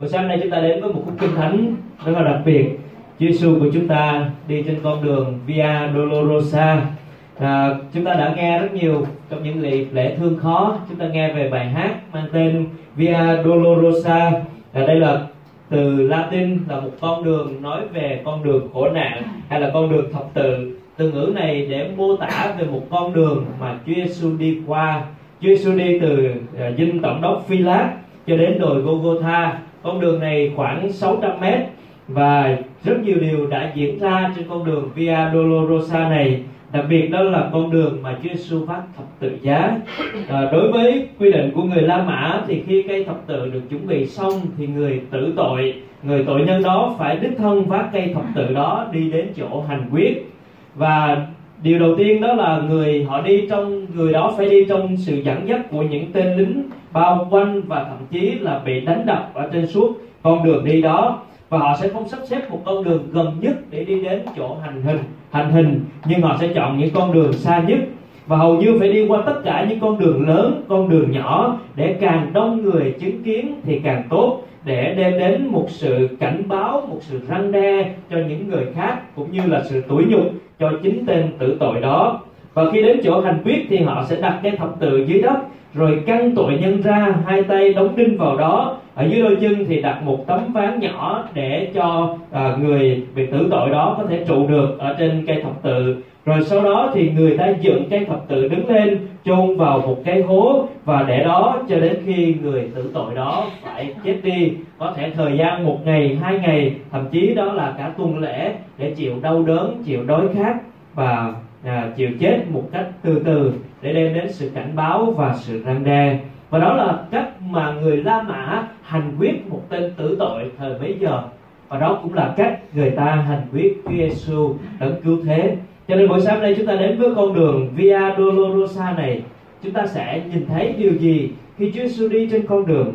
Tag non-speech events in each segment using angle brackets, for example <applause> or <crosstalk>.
Buổi sáng nay chúng ta đến với một khúc kinh thánh rất là đặc biệt. Chúa Giêsu của chúng ta đi trên con đường Via Dolorosa. À, chúng ta đã nghe rất nhiều trong những lễ, lễ thương khó. Chúng ta nghe về bài hát mang tên Via Dolorosa. À, đây là từ Latin là một con đường nói về con đường khổ nạn hay là con đường thập tự. Từ ngữ này để mô tả về một con đường mà Chúa Giêsu đi qua. Chúa Giêsu đi từ uh, dinh tổng đốc Phi Lát cho đến đồi Golgotha con đường này khoảng 600 mét và rất nhiều điều đã diễn ra trên con đường Via Dolorosa này. Đặc biệt đó là con đường mà Chúa Giêsu phát thập tự giá. À, đối với quy định của người La Mã thì khi cây thập tự được chuẩn bị xong thì người tử tội người tội nhân đó phải đích thân vác cây thập tự đó đi đến chỗ hành quyết. Và điều đầu tiên đó là người, họ đi trong, người đó phải đi trong sự dẫn dắt của những tên lính, bao quanh và thậm chí là bị đánh đập ở trên suốt con đường đi đó. Và họ sẽ không sắp xếp một con đường gần nhất để đi đến chỗ hành hình hành hình, nhưng họ sẽ chọn những con đường xa nhất. Và hầu như phải đi qua tất cả những con đường lớn, con đường nhỏ để càng đông người chứng kiến thì càng tốt, để đem đến một sự cảnh báo, một sự răng đe cho những người khác cũng như là sự tủi nhục cho chính tên tử tội đó. Và khi đến chỗ hành quyết thì họ sẽ đặt cái thập tự dưới đất rồi căng tội nhân ra hai tay đóng đinh vào đó. Ở dưới đôi chân thì đặt một tấm ván nhỏ để cho à, người bị tử tội đó có thể trụ được ở trên cây thập tự. Rồi sau đó thì người ta dựng cây thập tự đứng lên chôn vào một cái hố và để đó cho đến khi người tử tội đó phải chết đi. Có thể thời gian một ngày hai ngày thậm chí đó là cả tuần lễ để chịu đau đớn chịu đói khát và à, chịu chết một cách từ từ để đem đến sự cảnh báo và sự răng đe. Và đó là cách mà người La Mã hành quyết một tên tử tội thời bấy giờ. Và đó cũng là cách người ta hành quyết Chúa Giêsu đấng cứu thế cho nên buổi sáng nay chúng ta đến với con đường Via Dolorosa này. Chúng ta sẽ nhìn thấy điều gì khi Chúa Giêsu đi trên con đường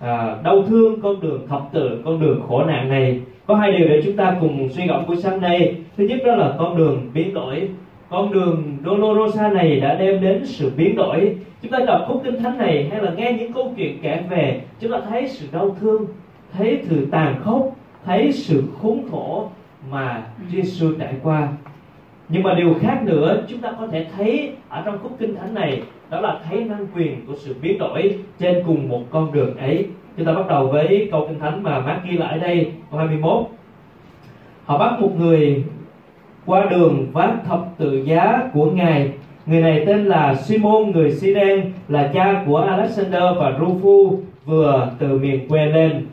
à, đau thương con đường thập tự con đường khổ nạn này? Có hai điều để chúng ta cùng suy gẫm buổi sáng nay. Thứ nhất đó là con đường biến đổi. Con đường Dolorosa này đã đem đến sự biến đổi. Chúng ta đọc khúc kinh thánh này hay là nghe những câu chuyện kể về chúng ta thấy sự đau thương thấy sự tàn khốc thấy sự khốn khổ mà Giêsu trải qua nhưng mà điều khác nữa chúng ta có thể thấy ở trong khúc kinh thánh này đó là thấy năng quyền của sự biến đổi trên cùng một con đường ấy. Chúng ta bắt đầu với câu kinh thánh mà Mark ghi lại đây câu 21 họ bắt một người qua đường vác thập tự giá của ngài. Người này tên là Simon người Siren là cha của Alexander và Rufu vừa từ miền quê lên.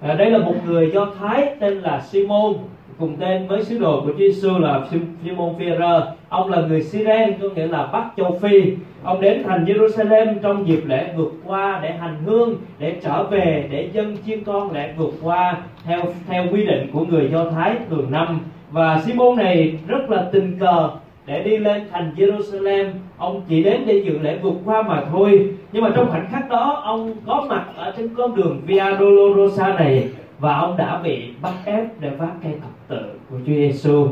À, đây là một người do thái tên là Simon cùng tên với sứ đồ của Chúa Giêsu là Simon Peter ông là người Siren có nghĩa là Bắc châu Phi. Ông đến thành Jerusalem trong dịp lễ vượt qua để hành hương, để trở về để dân chiên con lễ vượt qua theo theo quy định của người Do Thái thường năm. Và Simon này rất là tình cờ để đi lên thành Jerusalem ông chỉ đến để dự lễ vượt qua mà thôi. Nhưng mà trong khoảnh khắc đó, ông có mặt ở trên con đường Via Dolorosa này và ông đã bị bắt ép để vác cây cọc tự của Chúa Giêsu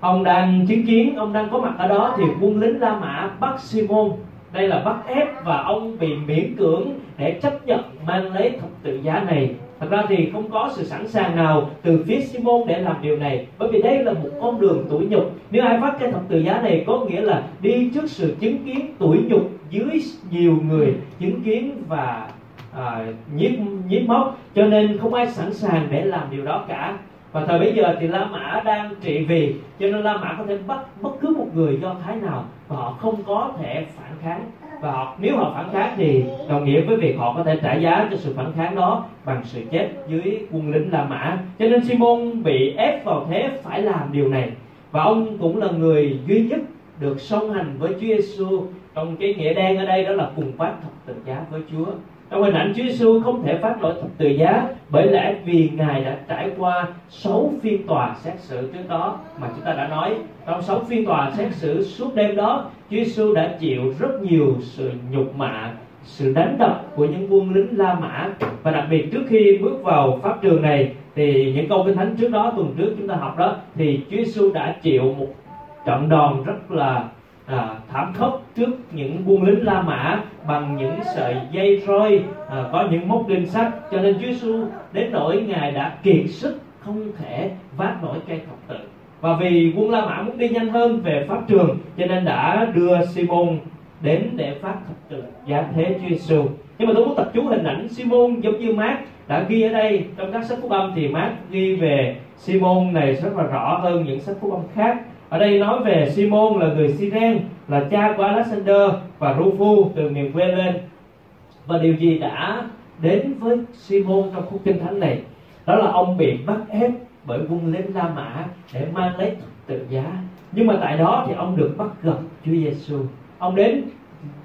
ông đang chứng kiến ông đang có mặt ở đó thì quân lính La Mã bắt Simon. Đây là bắt ép và ông bị miễn cưỡng để chấp nhận mang lấy thập tự giá này. Thật ra thì không có sự sẵn sàng nào từ phía Simon để làm điều này bởi vì đây là một con đường tủi nhục. Nếu ai phát cái thập tự giá này có nghĩa là đi trước sự chứng kiến tủi nhục dưới nhiều người chứng kiến và à, nhiếp nhiếp móc. Cho nên không ai sẵn sàng để làm điều đó cả và thời bây giờ thì La Mã đang trị vì cho nên La Mã có thể bắt bất cứ một người do Thái nào và họ không có thể phản kháng. Và họ, nếu họ phản kháng thì đồng nghĩa với việc họ có thể trả giá cho sự phản kháng đó bằng sự chết dưới quân lính La Mã. Cho nên Simon bị ép vào thế phải làm điều này. Và ông cũng là người duy nhất được song hành với Chúa Giêsu trong cái nghĩa đen ở đây đó là cùng phát thập tự giá với Chúa trong hình ảnh Chúa Giêsu không thể phát lỗi thập tự giá, bởi lẽ vì ngài đã trải qua sáu phiên tòa xét xử trước đó mà chúng ta đã nói. Trong sáu phiên tòa xét xử suốt đêm đó, Chúa Giêsu đã chịu rất nhiều sự nhục mạ, sự đánh đập của những quân lính La Mã. Và đặc biệt trước khi bước vào pháp trường này, thì những câu kinh thánh trước đó, tuần trước chúng ta học đó, thì Chúa Giêsu đã chịu một trận đòn rất là à, thảm khốc trước những quân lính La Mã bằng những sợi dây roi à, có những móc đinh sắt. Cho nên Chúa Giêsu đến nỗi ngài đã kiệt sức không thể vác nổi cây thập tự. Và vì quân La Mã muốn đi nhanh hơn về pháp trường cho nên đã đưa Simon đến để phát thập tự. Giá thế Chúa Giêsu nhưng mà tôi muốn tập chú hình ảnh Simon giống như Mark đã ghi ở đây trong các sách phúc âm thì Mark ghi về Simon này rất là rõ hơn những sách phúc âm khác ở đây nói về Simon là người Siren là cha của Alexander và Rufu từ miền quê lên. Và điều gì đã đến với Simon trong khúc kinh thánh này? Đó là ông bị bắt ép bởi quân lính La Mã để mang lấy tự giá. Nhưng mà tại đó thì ông được bắt gặp Chúa Giêsu ông đến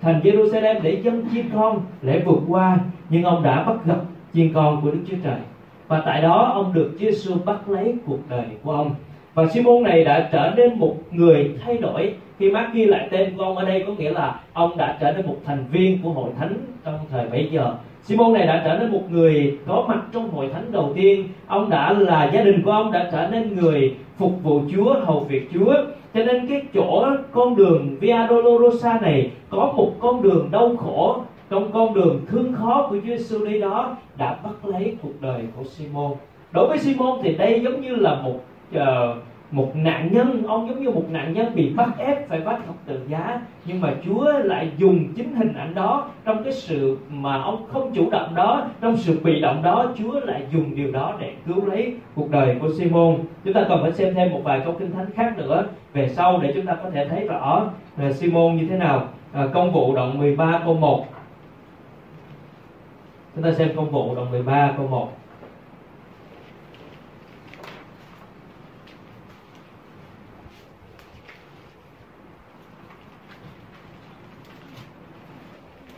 thành Jerusalem để dâng chiên con lễ vượt qua, nhưng ông đã bắt gặp chiên con của Đức Chúa Trời. Và tại đó ông được Chúa Giêsu bắt lấy cuộc đời của ông và Simon này đã trở nên một người thay đổi. Khi Mark ghi lại tên của ông ở đây, có nghĩa là ông đã trở nên một thành viên của hội thánh trong thời bấy giờ. Simon này đã trở nên một người có mặt trong hội thánh đầu tiên. Ông đã là gia đình của ông, đã trở nên người phục vụ Chúa, hầu việc Chúa. Cho nên cái chỗ con đường Via Dolorosa này có một con đường đau khổ. Trong con đường thương khó của Chúa Giêsu đi đó đã bắt lấy cuộc đời của Simon. Đối với Simon thì đây giống như là một uh, một nạn nhân ông giống như một nạn nhân bị bắt ép phải bắt thập tự giá. Nhưng mà Chúa lại dùng chính hình ảnh đó trong cái sự mà ông không chủ động đó trong sự bị động đó Chúa lại dùng điều đó để cứu lấy cuộc đời của Simon. Chúng ta cần phải xem thêm một vài câu kinh thánh khác nữa về sau để chúng ta có thể thấy rõ là Simon như thế nào. À, công vụ đoạn 13 câu 1 chúng ta xem công vụ đoạn 13 câu 1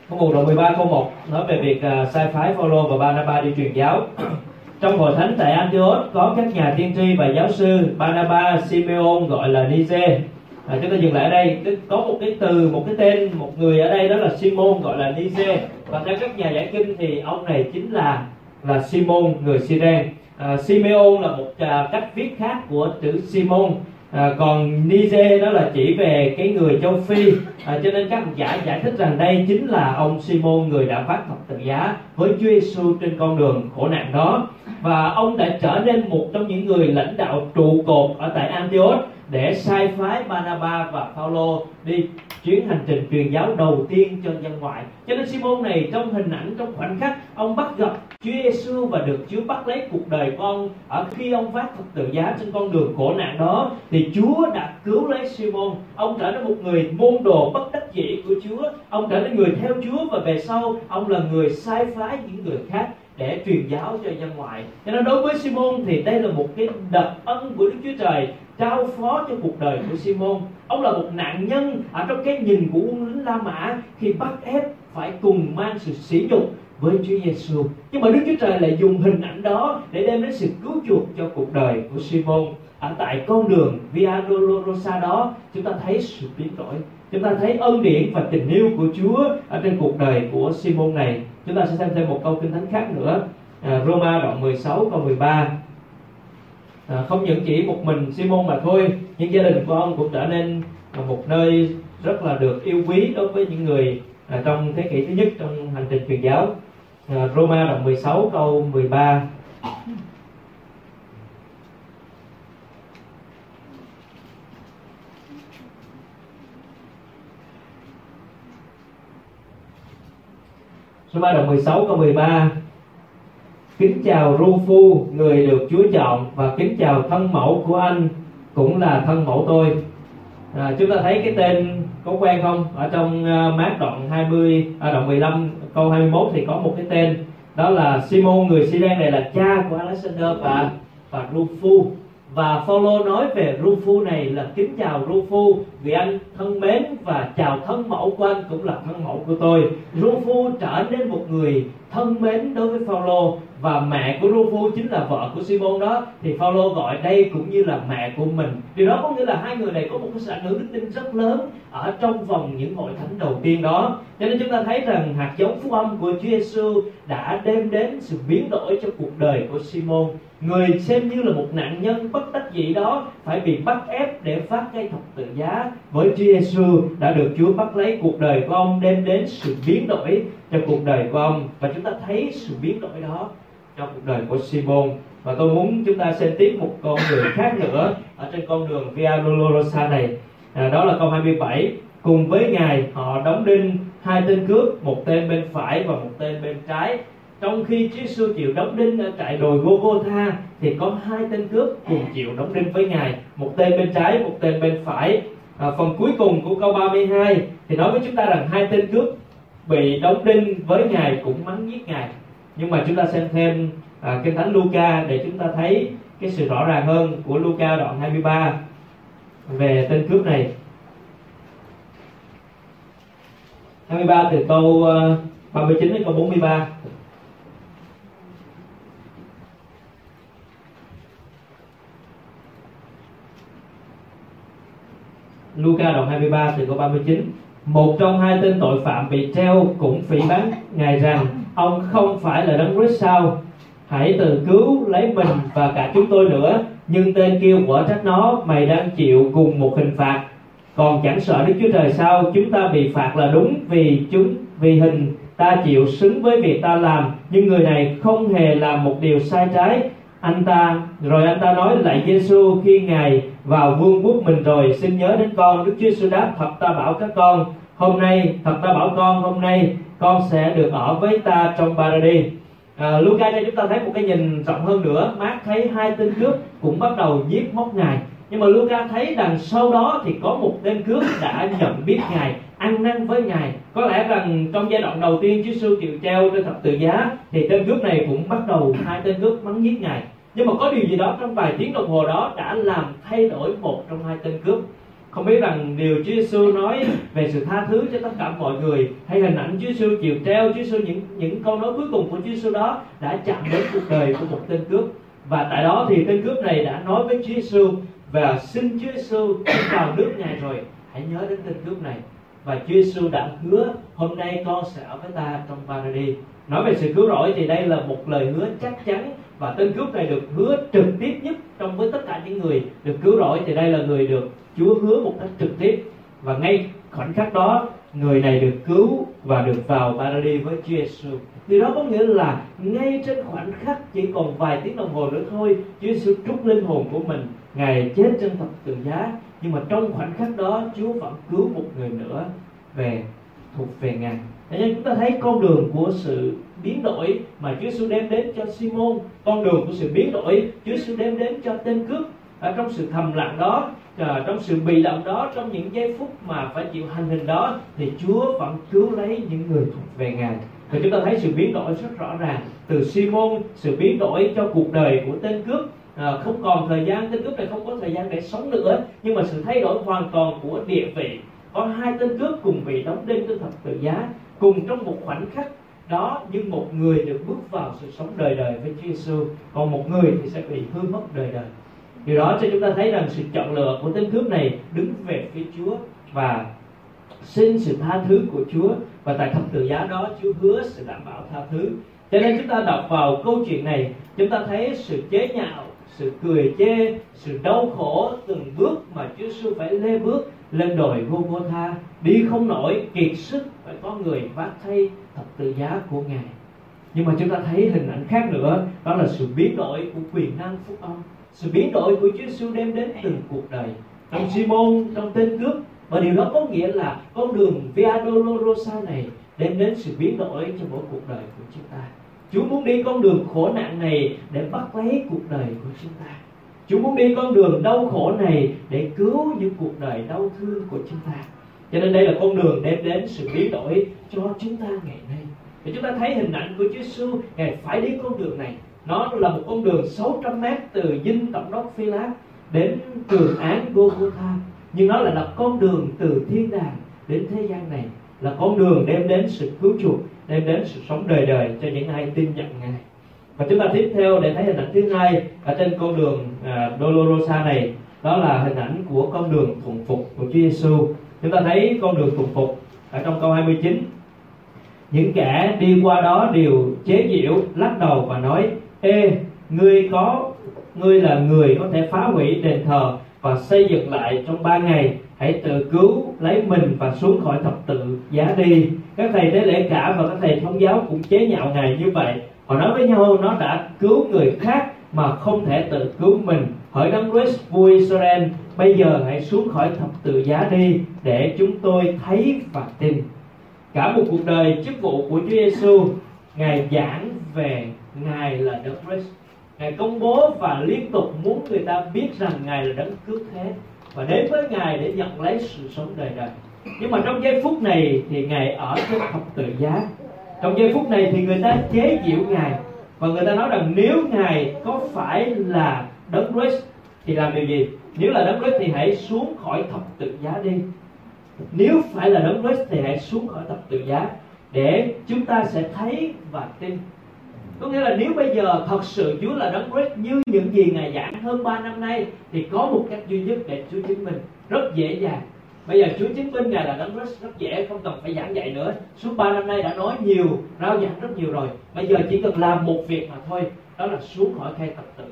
Công vụ đoạn 13 câu 1 nói về việc uh, sai phái Phaolô và Barnabas đi truyền giáo. <coughs> Trong hội thánh tại Antioch có các nhà tiên tri và giáo sư Barnabas, Simeon gọi là Nice. À, chúng ta dừng lại ở đây có một cái từ một cái tên một người ở đây đó là Simon gọi là Nice và theo các nhà giải kinh thì ông này chính là là Simon người Syren à, Simeon là một à, cách viết khác của chữ Simon à, còn Niger đó là chỉ về cái người châu Phi. À, cho nên các học giả giải thích rằng đây chính là ông Simon người đã phát thập tự giá với Chúa Giêsu trên con đường khổ nạn đó. Và ông đã trở nên một trong những người lãnh đạo trụ cột ở tại Antioch để sai phái Barnabas và Phaolô đi chuyến hành trình truyền giáo đầu tiên cho dân ngoại. Cho nên Simon này trong hình ảnh, trong khoảnh khắc, ông bắt gặp Chúa Giêsu và được Chúa bắt lấy cuộc đời con ở khi ông phát thập tự giá trên con đường khổ nạn đó, thì Chúa đã cứu lấy Simon. Ông trở nên một người môn đồ bất đắc dĩ của Chúa. Ông trở nên người theo Chúa và về sau, ông là người sai phái những người khác để truyền giáo cho dân ngoại cho nên đối với Simon thì đây là một cái đặc ân của Đức Chúa Trời trao phó cho cuộc đời của Simon. Ông là một nạn nhân ở trong cái nhìn của quân lính La Mã khi bắt ép phải cùng mang sự sỉ nhục với Chúa Giêsu nhưng mà Đức Chúa Trời lại dùng hình ảnh đó để đem đến sự cứu chuộc cho cuộc đời của Simon. Ở tại con đường Via Dolorosa đó chúng ta thấy sự biến đổi. Chúng ta thấy ân điển và tình yêu của Chúa ở trên cuộc đời của Simon này. Chúng ta sẽ xem thêm một câu kinh thánh khác nữa. À, Roma đoạn 16 câu 13 à, không những chỉ một mình Simon mà thôi nhưng gia đình của ông cũng trở nên một nơi rất là được yêu quý đối với những người à, trong thế kỷ thứ nhất trong hành trình truyền giáo. À, Roma đoạn 16 câu 13 Roma đoạn 16 câu 13 Kính chào Rufu, người được Chúa chọn Và kính chào thân mẫu của anh Cũng là thân mẫu tôi. À, Chúng ta thấy cái tên có quen không? Ở trong uh, mát đoạn 20 à, Đoạn 15 câu 21 thì có một cái tên Đó là Simon người Syrian này là cha của Alexander và và Rufu và Phaolô nói về Rufu này là kính chào Rufu vì anh thân mến và chào thân mẫu của anh cũng là thân mẫu của tôi. Rufu trở nên một người thân mến đối với Phaolô và mẹ của Rufu chính là vợ của Simon đó. Thì Phaolô gọi đây cũng như là mẹ của mình. Điều đó có nghĩa là hai người này có một cái sự ảnh hưởng đức tin rất lớn ở trong vòng những hội thánh đầu tiên đó. Cho nên chúng ta thấy rằng hạt giống phúc âm của Chúa Giêsu đã đem đến sự biến đổi cho cuộc đời của Simon. Người xem như là một nạn nhân bất đắc dĩ đó phải bị bắt ép để phát cái thập tự giá. Với Chúa Giêsu đã được Chúa bắt lấy cuộc đời của ông đem đến sự biến đổi cho cuộc đời của ông. Và chúng ta thấy sự biến đổi đó trong cuộc đời của Simon. Và tôi muốn chúng ta xem tiếp một con đường khác nữa ở trên con đường Via Dolorosa này. À, đó là câu 27 cùng với ngài họ đóng đinh hai tên cướp một tên bên phải và một tên bên trái trong khi Chúa Giêsu chịu đóng đinh ở trại đồi Golgotha thì có hai tên cướp cùng chịu đóng đinh với ngài. Một tên bên trái một tên bên phải. À, phần cuối cùng của câu 32 thì nói với chúng ta rằng hai tên cướp bị đóng đinh với ngài cũng mắng giết ngài. Nhưng mà chúng ta xem thêm à, kinh thánh Luca để chúng ta thấy cái sự rõ ràng hơn của Luca đoạn 23 về tên cướp này. 23 từ câu à, 39 đến câu 43 Luca đoạn 23 từ câu 39 một trong hai tên tội phạm bị treo cũng phỉ báng ngài rằng ông không phải là đấng Christ sao? Hãy từ cứu lấy mình và cả chúng tôi nữa, nhưng tên kia quả trách nó, mày đang chịu cùng một hình phạt. Còn chẳng sợ Đức Chúa Trời sao? Chúng ta bị phạt là đúng vì chúng, vì hình. Ta chịu xứng với việc ta làm, nhưng người này không hề làm một điều sai trái. Anh ta, rồi anh ta nói lại Giêsu khi ngài vào vương quốc mình rồi xin nhớ đến con. Đức Chúa Giêsu đáp thật ta bảo các con hôm nay thật ta bảo con hôm nay con sẽ được ở với ta trong Paradis à, Luca cho chúng ta thấy một cái nhìn rộng hơn nữa. Mark thấy hai tên cướp cũng bắt đầu giết móc ngài. Nhưng mà Luca thấy đằng sau đó thì có một tên cướp đã nhận biết ngài ăn năn với ngài. Có lẽ rằng trong giai đoạn đầu tiên Chúa Giêsu chịu treo trên thập tự giá thì tên cướp này cũng bắt đầu hai tên cướp mắng giết ngài nhưng mà có điều gì đó trong vài tiếng đồng hồ đó đã làm thay đổi một trong hai tên cướp. Không biết rằng điều Chúa Giêsu nói về sự tha thứ cho tất cả mọi người, hay hình ảnh Chúa Giêsu chịu treo Chúa Giêsu những những câu nói cuối cùng của Chúa Giêsu đó đã chạm đến cuộc đời của một tên cướp. Và tại đó thì tên cướp này đã nói với Chúa Giêsu và xin Chúa Giêsu vào nước ngài rồi. Hãy nhớ đến tên cướp này. Và Chúa Giêsu đã hứa, hôm nay con sẽ ở với ta trong Paradis nói về sự cứu rỗi thì đây là một lời hứa chắc chắn và tên cướp này được hứa trực tiếp nhất trong với tất cả những người được cứu rỗi thì đây là người được Chúa hứa một cách trực tiếp và ngay khoảnh khắc đó người này được cứu và được vào Paradis với Chúa Giêsu. Điều đó có nghĩa là ngay trên khoảnh khắc chỉ còn vài tiếng đồng hồ nữa thôi, Chúa Giêsu trút linh hồn của mình, ngài chết trên thập tự giá, nhưng mà trong khoảnh khắc đó Chúa vẫn cứu một người nữa về thuộc về ngài. Thế nên chúng ta thấy con đường của sự biến đổi mà Chúa Giêsu đem đến cho Simon, con đường của sự biến đổi Chúa Giêsu đem đến cho tên cướp ở trong sự thầm lặng đó à, trong sự bị động đó trong những giây phút mà phải chịu hành hình đó thì Chúa vẫn cứu lấy những người thuộc về Ngài. Thì chúng ta thấy sự biến đổi rất rõ ràng. Từ Simon sự biến đổi cho cuộc đời của tên cướp à, không còn thời gian tên cướp này không có thời gian để sống nữa nhưng mà sự thay đổi hoàn toàn của địa vị. Có hai tên cướp cùng bị đóng đinh trên thập tự giá cùng trong một khoảnh khắc đó, nhưng một người được bước vào sự sống đời đời với Chúa Giêsu còn một người thì sẽ bị hư mất đời đời. Điều đó cho chúng ta thấy rằng sự chọn lựa của tên cướp này đứng về phía Chúa và xin sự tha thứ của Chúa. Và tại thập tự giá đó, Chúa hứa sẽ đảm bảo tha thứ. Cho nên chúng ta đọc vào câu chuyện này, chúng ta thấy sự chế nhạo, sự cười chê, sự đau khổ từng bước mà Chúa Giêsu phải lê bước lên đồi Golgotha đi không nổi, kiệt sức phải có người vác thay thập tự giá của ngài. Nhưng mà chúng ta thấy hình ảnh khác nữa, đó là sự biến đổi của quyền năng phúc âm sự biến đổi của Chúa Giêsu đem đến từng cuộc đời. Trong Simon, trong tên cướp, và điều đó có nghĩa là con đường Via Dolorosa này đem đến sự biến đổi cho mỗi cuộc đời của chúng ta. Chúa muốn đi con đường khổ nạn này để bắt lấy cuộc đời của chúng ta. Chúa muốn đi con đường đau khổ này để cứu những cuộc đời đau thương của chúng ta. Cho nên đây là con đường đem đến sự biến đổi cho chúng ta ngày nay. Để chúng ta thấy hình ảnh của Chúa Giêsu ngài phải đi con đường này. Nó là một con đường 600 mét từ dinh tổng đốc Phi Lát đến trường án Golgotha nhưng nó lại là con đường từ thiên đàng đến thế gian này. Là con đường đem đến sự cứu chuộc, đem đến sự sống đời đời cho những ai tin nhận ngài và chúng ta tiếp theo để thấy hình ảnh thứ hai ở trên con đường à, Dolorosa này đó là hình ảnh của con đường thuận phục của Chúa Giêsu chúng ta thấy con đường thuận phục ở trong câu 29 những kẻ đi qua đó đều chế giễu lắc đầu và nói ê ngươi có ngươi là người có thể phá hủy đền thờ và xây dựng lại trong ba ngày. Hãy tự cứu lấy mình và xuống khỏi thập tự giá đi. Các thầy tế lễ cả và các thầy thông giáo cũng chế nhạo ngài như vậy họ nói với nhau, nó đã cứu người khác mà không thể tự cứu mình. Hỡi đấng Christ, vua Israel, bây giờ hãy xuống khỏi thập tự giá đi để chúng tôi thấy và tin. Cả một cuộc đời chức vụ của Chúa Giêsu ngài giảng về ngài là đấng Christ. Ngài công bố và liên tục muốn người ta biết rằng ngài là đấng cứu thế và đến với ngài để nhận lấy sự sống đời đời. Nhưng mà trong giây phút này thì ngài ở trên thập tự giá trong giây phút này thì người ta chế giễu ngài. Và người ta nói rằng nếu ngài có phải là đấng Christ, thì làm điều gì? Nếu là đấng Christ thì hãy xuống khỏi thập tự giá đi. Nếu phải là đấng Christ thì hãy xuống khỏi thập tự giá để chúng ta sẽ thấy và tin. Có nghĩa là nếu bây giờ thật sự Chúa là đấng Christ như những gì Ngài giảng hơn 3 năm nay, thì có một cách duy nhất để Chúa chứng minh. Rất dễ dàng bây giờ Chúa chứng minh Ngài là đấng Christ rất dễ, không cần phải giảng dạy nữa. Suốt 3 năm nay đã nói nhiều, rao giảng rất nhiều rồi. Bây giờ chỉ cần làm một việc mà thôi, đó là xuống khỏi khay tập tự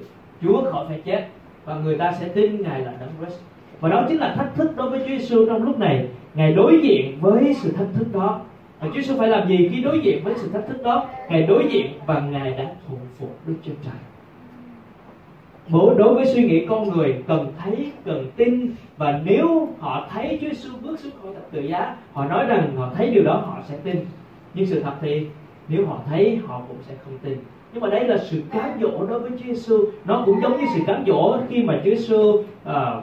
Chúa khỏi phải chết, và người ta sẽ tin Ngài là đấng Christ và đó chính là thách thức đối với Chúa Giêsu trong lúc này. Ngài đối diện với sự thách thức đó. Và Chúa Giêsu phải làm gì khi đối diện với sự thách thức đó? Ngài đối diện và Ngài đã thuận phục Đức Chúa Trời đối với suy nghĩ con người cần thấy, cần tin. Và nếu họ thấy Chúa Giêsu bước xuống khỏi thập tự giá, họ nói rằng họ thấy điều đó họ sẽ tin. Nhưng sự thật thì nếu họ thấy họ cũng sẽ không tin. Nhưng mà đây là sự cám dỗ đối với Chúa Giêsu, nó cũng giống như sự cám dỗ khi mà Chúa Giêsu uh, ờ,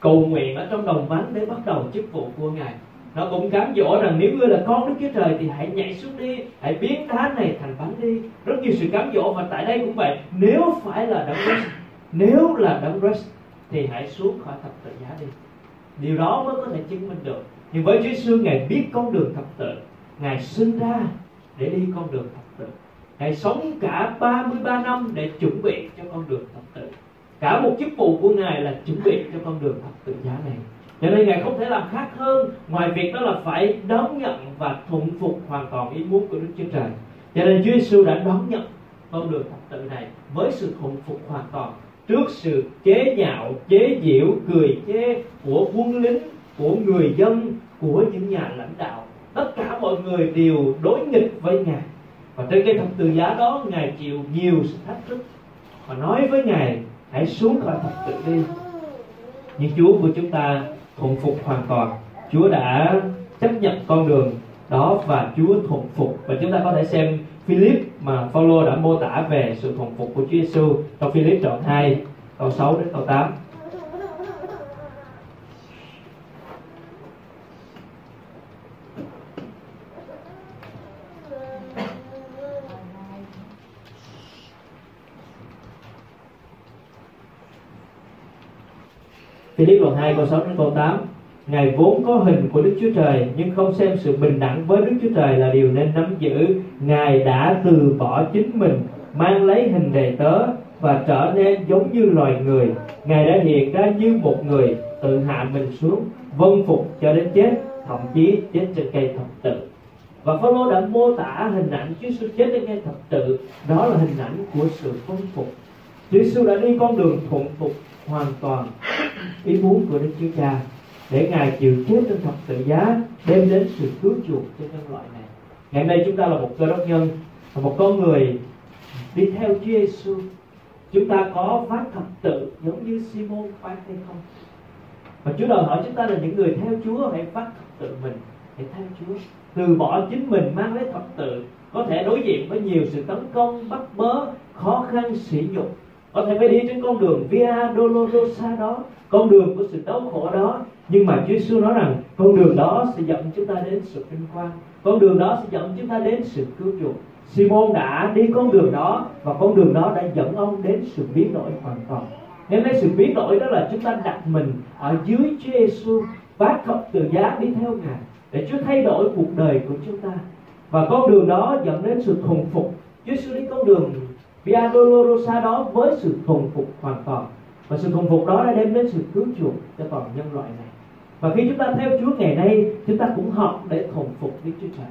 cầu nguyện ở trong đồng vắng để bắt đầu chức vụ của ngài. Nó cũng cám dỗ rằng nếu ngươi là con đức chúa trời thì hãy nhảy xuống đi hãy biến đá này thành bánh đi. Rất nhiều sự cám dỗ và tại đây cũng vậy. Nếu phải là đấng nếu là đấng Christ thì hãy xuống khỏi thập tự giá đi. Điều đó mới có thể chứng minh được. Nhưng với Chúa Giêsu ngài biết con đường thập tự. Ngài sinh ra để đi con đường thập tự. Ngài sống cả 33 năm để chuẩn bị cho con đường thập tự. Cả một chức vụ của ngài là chuẩn bị cho con đường thập tự giá này. Cho nên ngài không thể làm khác hơn. Ngoài việc đó là phải đón nhận và thuận phục hoàn toàn ý muốn của đức chúa trời. Cho nên chúa giêsu đã đón nhận con đường thập tự này với sự thuận phục hoàn toàn trước sự chế nhạo, chế giễu, cười chê của quân lính, của người dân, của những nhà lãnh đạo. Tất cả mọi người đều đối nghịch với ngài. Và trên cái thập tự giá đó, ngài chịu nhiều sự thách thức. Và nói với ngài, hãy xuống khỏi thập tự đi. Nhưng Chúa của chúng ta thuận phục hoàn toàn. Chúa đã chấp nhận con đường đó và Chúa thuận phục. Và chúng ta có thể xem Philip mà Phaolô đã mô tả về sự thuận phục của Chúa Giêsu trong Philip đoạn 2 câu 6 đến câu 8 Philip đoạn 2 câu 6 đến câu 8 Ngài vốn có hình của Đức Chúa Trời nhưng không xem sự bình đẳng với Đức Chúa Trời là điều nên nắm giữ. Ngài đã từ bỏ chính mình, mang lấy hình đầy tớ và trở nên giống như loài người. Ngài đã hiện ra như một người, tự hạ mình xuống, vâng phục cho đến chết, thậm chí chết trên cây thập tự. Và Phaolô đã mô tả hình ảnh Chúa Giêsu chết trên cây thập tự, đó là hình ảnh của sự vâng phục. Chúa Giêsu đã đi con đường thuận phục hoàn toàn ý muốn của Đức Chúa Cha để Ngài chịu chết trên thập tự giá đem đến sự cứu chuộc cho nhân loại này. Ngày nay chúng ta là một cơ đốc nhân, là một con người đi theo Chúa Giêsu. Chúng ta có vác thập tự giống như Simon vác hay không? Và Chúa đòi hỏi chúng ta là những người theo Chúa hãy vác thập tự mình để theo Chúa. Từ bỏ chính mình mang lấy thập tự có thể đối diện với nhiều sự tấn công, bắt bớ, khó khăn, sỉ nhục có thể phải đi trên con đường Via Dolorosa đó con đường của sự đau khổ đó nhưng mà Chúa Giêsu nói rằng, con đường đó sẽ dẫn chúng ta đến sự vinh quang. Con đường đó sẽ dẫn chúng ta đến sự cứu chuộc. Simon đã đi con đường đó và con đường đó đã dẫn ông đến sự biến đổi hoàn toàn. Nên nay sự biến đổi đó là chúng ta đặt mình ở dưới Chúa Giêsu vác thập từ giá đi theo Ngài, để Chúa thay đổi cuộc đời của chúng ta. Và con đường đó dẫn đến sự thuần phục. Chúa Giêsu đi con đường Via Dolorosa đó với sự thuần phục hoàn toàn. Và sự thuần phục đó đã đem đến sự cứu chuộc cho toàn nhân loại này và khi chúng ta theo Chúa ngày nay, chúng ta cũng học để thuần phục Đức Chúa Trời.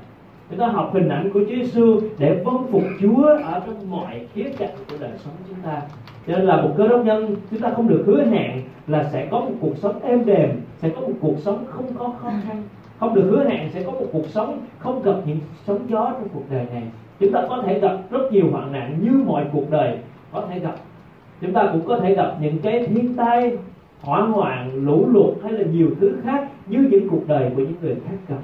Chúng ta học hình ảnh của Chúa Giêsu để vâng phục Chúa ở trong mọi khía cạnh của đời sống chúng ta. Cho nên là một cơ đốc nhân, chúng ta không được hứa hẹn là sẽ có một cuộc sống êm đềm, sẽ có một cuộc sống không có khó khăn. Không được hứa hẹn sẽ có một cuộc sống không gặp những sóng gió trong cuộc đời này. Chúng ta có thể gặp rất nhiều hoạn nạn như mọi cuộc đời có thể gặp. Chúng ta cũng có thể gặp những cái thiên tai hỏa hoạn lũ lụt hay là nhiều thứ khác như những cuộc đời của những người khác gặp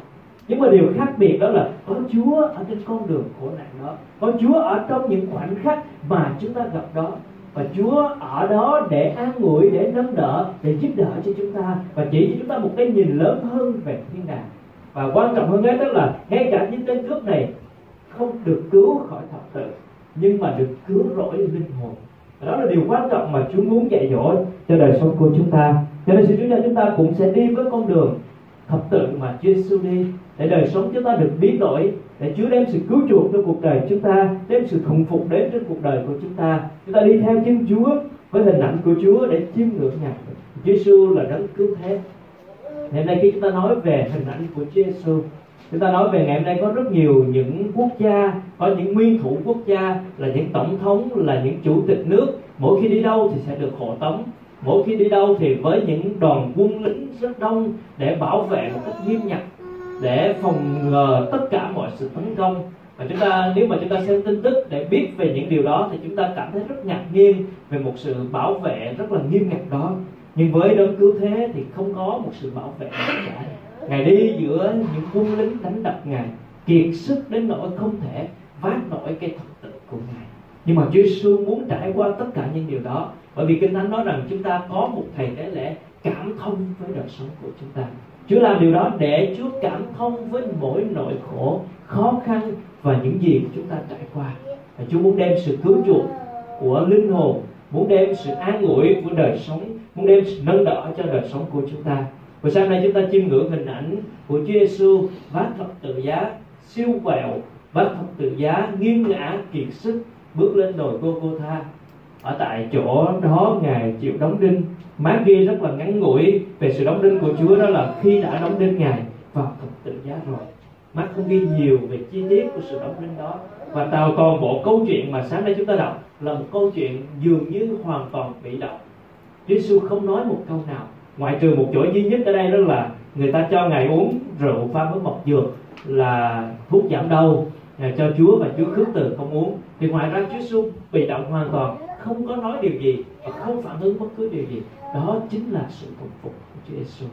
nhưng mà điều khác biệt đó là có Chúa ở trên con đường khổ nạn đó. Có Chúa ở trong những khoảnh khắc mà chúng ta gặp đó. Và Chúa ở đó để an ủi, để nâng đỡ, để giúp đỡ cho chúng ta. Và chỉ cho chúng ta một cái nhìn lớn hơn về thiên đàng. Và quan trọng hơn hết đó là ngay cả những tên cướp này không được cứu khỏi thập tự, nhưng mà được cứu rỗi linh hồn đó là điều quan trọng mà Chúa muốn dạy dỗ cho đời sống của chúng ta. Cho nên xin Chúa cho chúng ta cũng sẽ đi với con đường thập tự mà Chúa Giêsu đi, để đời sống chúng ta được biến đổi, để Chúa đem sự cứu chuộc cho cuộc đời chúng ta, đem sự thuận phục đến trên cuộc đời của chúng ta. Chúng ta đi theo chân Chúa với hình ảnh của Chúa để chiêm ngưỡng Ngài. Chúa Giêsu là đấng cứu thế. Ngày nay khi chúng ta nói về hình ảnh của Chúa Giêsu chúng ta nói về ngày hôm nay có rất nhiều những quốc gia, có những nguyên thủ quốc gia, là những tổng thống, là những chủ tịch nước. Mỗi khi đi đâu thì sẽ được hộ tống. Mỗi khi đi đâu thì với những đoàn quân lính rất đông để bảo vệ một cách nghiêm ngặt để phòng ngừa tất cả mọi sự tấn công. Và chúng ta, nếu mà chúng ta xem tin tức để biết về những điều đó thì chúng ta cảm thấy rất ngạc nhiên về một sự bảo vệ rất là nghiêm ngặt đó. Nhưng với đấng cứu thế thì không có một sự bảo vệ nào cả ngài đi giữa những quân lính đánh đập ngài, kiệt sức đến nỗi không thể vác nổi cái thập tự của ngài. Nhưng mà Chúa Giêsu muốn trải qua tất cả những điều đó, bởi vì kinh thánh nói rằng chúng ta có một thầy tế lễ cảm thông với đời sống của chúng ta. Chúa làm điều đó để Chúa cảm thông với mỗi nỗi khổ, khó khăn và những gì chúng ta trải qua. Và Chúa muốn đem sự cứu chuộc của linh hồn, muốn đem sự an ủi của đời sống, muốn đem sự nâng đỡ cho đời sống của chúng ta và sáng nay chúng ta chiêm ngưỡng hình ảnh của Chúa Giêsu vác thập tự giá, siêu quẹo vác thập tự giá, nghiêng ngã, kiệt sức, bước lên đồi Gô-cô-tha ở tại chỗ đó, ngài chịu đóng đinh. Má ghi rất là ngắn ngủi về sự đóng đinh của Chúa, đó là khi đã đóng đinh ngài, vào thập tự giá rồi. Mắt không ghi nhiều về chi tiết của sự đóng đinh đó. Và tàu toàn bộ câu chuyện mà sáng nay chúng ta đọc là một câu chuyện dường như hoàn toàn bị động. Chúa Giêsu không nói một câu nào ngoại trừ một chỗ duy nhất ở đây đó là người ta cho ngài uống rượu pha với mật dược là thuốc giảm đau à, cho Chúa và Chúa khước từ không uống. Thì ngoài ra Chúa Giêsu bị động hoàn toàn, không có nói điều gì và không phản ứng bất cứ điều gì. Đó chính là sự phục phục của Chúa Giêsu.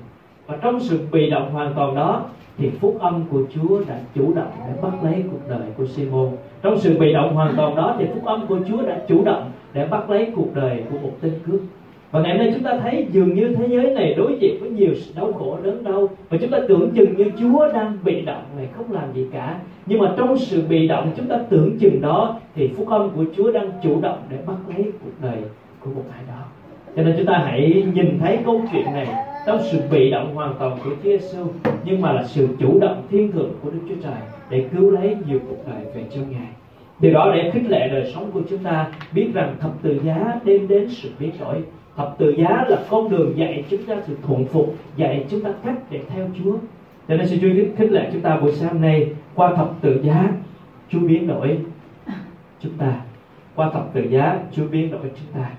Và trong sự bị động hoàn toàn đó, thì phúc âm của Chúa đã chủ động để bắt lấy cuộc đời của Simon. Trong sự bị động hoàn toàn đó, thì phúc âm của Chúa đã chủ động để bắt lấy cuộc đời của một tên cướp và ngày nay chúng ta thấy dường như thế giới này đối diện với nhiều sự đau khổ đớn đau. Và chúng ta tưởng chừng như Chúa đang bị động này không làm gì cả. Nhưng mà trong sự bị động, chúng ta tưởng chừng đó, thì phúc âm của Chúa đang chủ động để bắt lấy cuộc đời của một ai đó. Cho nên chúng ta hãy nhìn thấy câu chuyện này trong sự bị động hoàn toàn của Chúa Giêsu nhưng mà là sự chủ động thiên thượng của Đức Chúa Trời để cứu lấy nhiều cuộc đời về cho Ngài. Điều đó để khích lệ đời sống của chúng ta, biết rằng thập tự giá đem đến sự biến đổi thập tự giá là con đường dạy chúng ta sự thuận phục, dạy chúng ta cách để theo Chúa. Cho nên xin Chúa khích lệ chúng ta buổi sáng nay, qua thập tự giá, Chúa biến đổi chúng ta. Qua thập tự giá, Chúa biến đổi chúng ta.